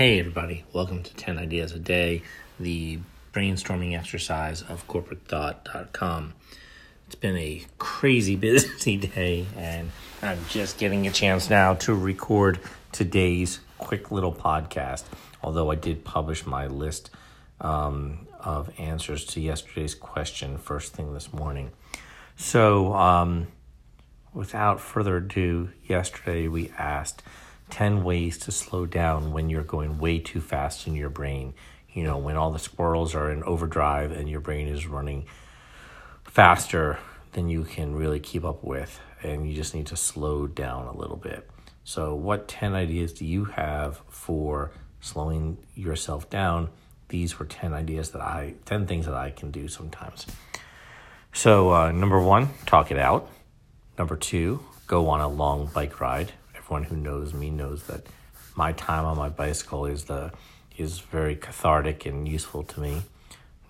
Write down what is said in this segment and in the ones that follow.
Hey, everybody, welcome to 10 Ideas a Day, the brainstorming exercise of corporatethought.com. It's been a crazy busy day, and I'm just getting a chance now to record today's quick little podcast. Although I did publish my list um, of answers to yesterday's question first thing this morning. So, um, without further ado, yesterday we asked 10 ways to slow down when you're going way too fast in your brain. You know, when all the squirrels are in overdrive and your brain is running faster than you can really keep up with, and you just need to slow down a little bit. So, what 10 ideas do you have for slowing yourself down? These were 10 ideas that I, 10 things that I can do sometimes. So, uh, number one, talk it out. Number two, go on a long bike ride everyone who knows me knows that my time on my bicycle is the is very cathartic and useful to me.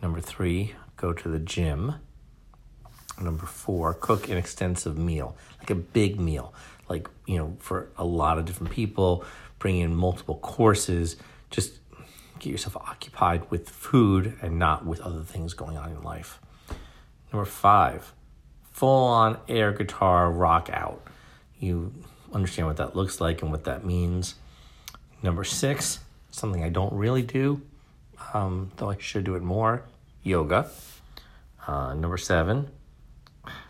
Number three, go to the gym. Number four, cook an extensive meal, like a big meal, like you know, for a lot of different people. Bring in multiple courses. Just get yourself occupied with food and not with other things going on in life. Number five, full on air guitar rock out. You understand what that looks like and what that means. Number six, something I don't really do, um, though I should do it more yoga. Uh, number seven,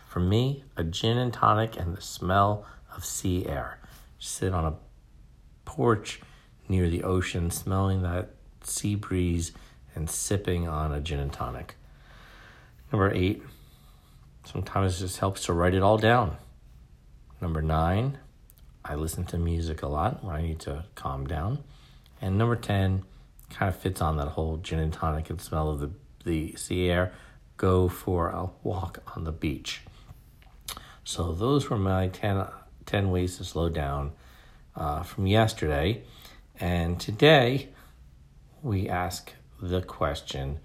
for me, a gin and tonic and the smell of sea air. Sit on a porch near the ocean, smelling that sea breeze and sipping on a gin and tonic. Number eight, sometimes it just helps to write it all down. Number nine, I listen to music a lot when I need to calm down. And number 10 kind of fits on that whole gin and tonic and smell of the, the sea air. Go for a walk on the beach. So, those were my 10, 10 ways to slow down uh, from yesterday. And today, we ask the question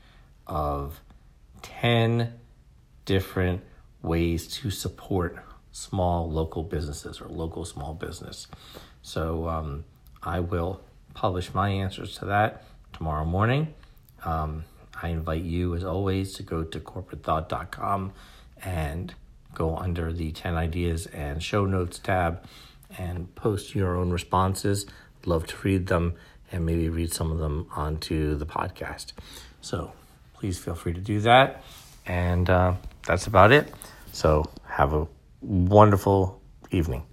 of 10 different ways to support small local businesses or local small business. So um, I will publish my answers to that tomorrow morning. Um, I invite you, as always, to go to corporatethought.com and go under the 10 ideas and show notes tab and post your own responses. Love to read them and maybe read some of them onto the podcast. So please feel free to do that. And uh, that's about it. So have a wonderful evening.